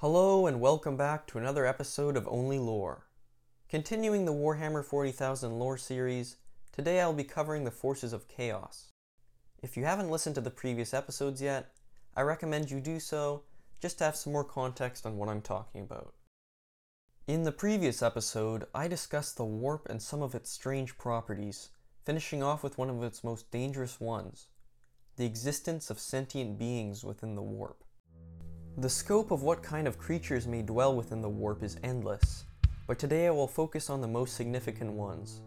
Hello and welcome back to another episode of Only Lore. Continuing the Warhammer 40,000 lore series, today I'll be covering the Forces of Chaos. If you haven't listened to the previous episodes yet, I recommend you do so just to have some more context on what I'm talking about. In the previous episode, I discussed the warp and some of its strange properties, finishing off with one of its most dangerous ones the existence of sentient beings within the warp. The scope of what kind of creatures may dwell within the warp is endless, but today I will focus on the most significant ones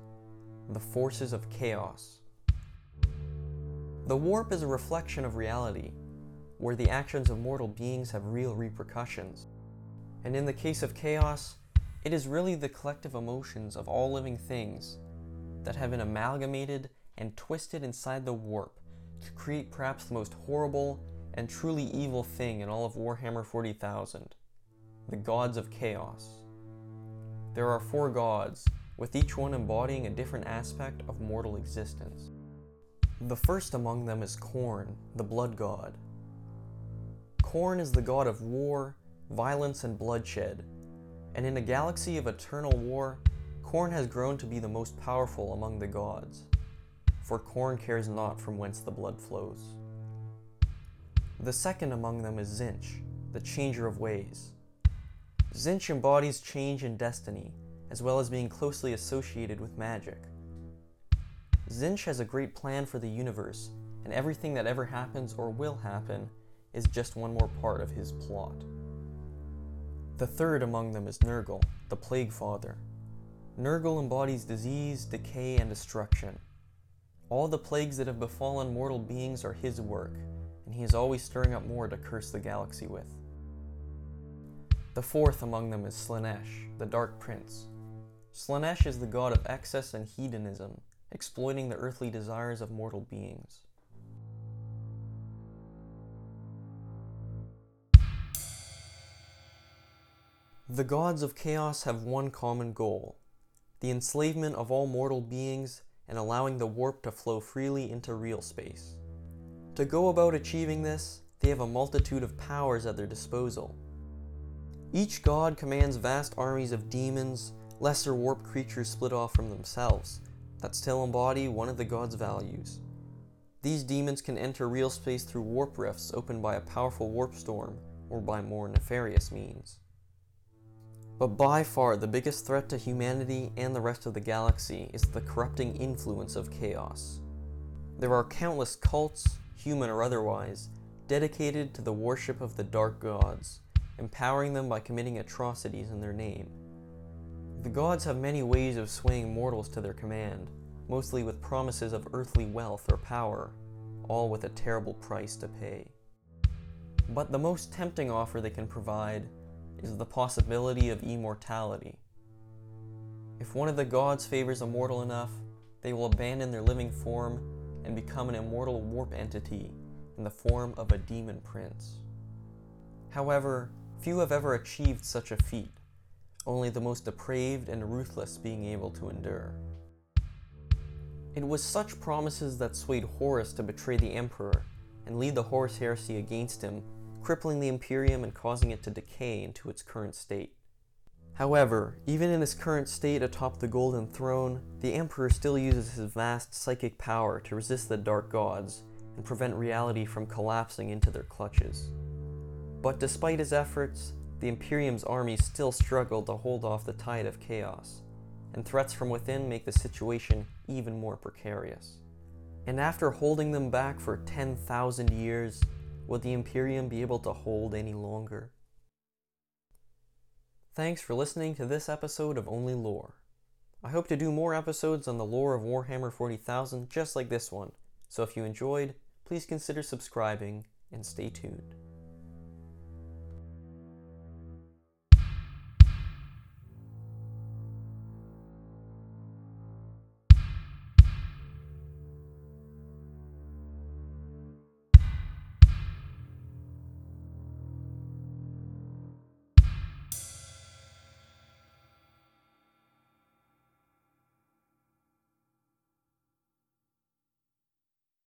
the forces of chaos. The warp is a reflection of reality, where the actions of mortal beings have real repercussions. And in the case of chaos, it is really the collective emotions of all living things that have been amalgamated and twisted inside the warp to create perhaps the most horrible and truly evil thing in all of Warhammer 40,000 the gods of chaos. There are four gods, with each one embodying a different aspect of mortal existence. The first among them is Khorne, the blood god. Khorne is the god of war, violence, and bloodshed, and in a galaxy of eternal war, Khorne has grown to be the most powerful among the gods, for Khorne cares not from whence the blood flows. The second among them is Tzeentch, the changer of ways. Tzeentch embodies change and destiny, as well as being closely associated with magic. Tzeentch has a great plan for the universe, and everything that ever happens or will happen is just one more part of his plot. The third among them is Nurgle, the Plague Father. Nurgle embodies disease, decay, and destruction. All the plagues that have befallen mortal beings are his work, and he is always stirring up more to curse the galaxy with. The fourth among them is Slaanesh, the Dark Prince. Slaanesh is the god of excess and hedonism, exploiting the earthly desires of mortal beings. The gods of chaos have one common goal the enslavement of all mortal beings and allowing the warp to flow freely into real space. To go about achieving this, they have a multitude of powers at their disposal. Each god commands vast armies of demons, lesser warp creatures split off from themselves, that still embody one of the god's values. These demons can enter real space through warp rifts opened by a powerful warp storm or by more nefarious means. But by far the biggest threat to humanity and the rest of the galaxy is the corrupting influence of chaos. There are countless cults, human or otherwise, dedicated to the worship of the dark gods, empowering them by committing atrocities in their name. The gods have many ways of swaying mortals to their command, mostly with promises of earthly wealth or power, all with a terrible price to pay. But the most tempting offer they can provide is the possibility of immortality. If one of the gods favors a mortal enough, they will abandon their living form and become an immortal warp entity in the form of a demon prince. However, few have ever achieved such a feat, only the most depraved and ruthless being able to endure. It was such promises that swayed Horus to betray the Emperor and lead the Horus heresy against him crippling the Imperium and causing it to decay into its current state. However, even in his current state atop the Golden Throne, the Emperor still uses his vast psychic power to resist the Dark Gods and prevent reality from collapsing into their clutches. But despite his efforts, the Imperium's armies still struggle to hold off the tide of chaos, and threats from within make the situation even more precarious. And after holding them back for 10,000 years, Will the Imperium be able to hold any longer? Thanks for listening to this episode of Only Lore. I hope to do more episodes on the lore of Warhammer 40,000 just like this one, so if you enjoyed, please consider subscribing and stay tuned.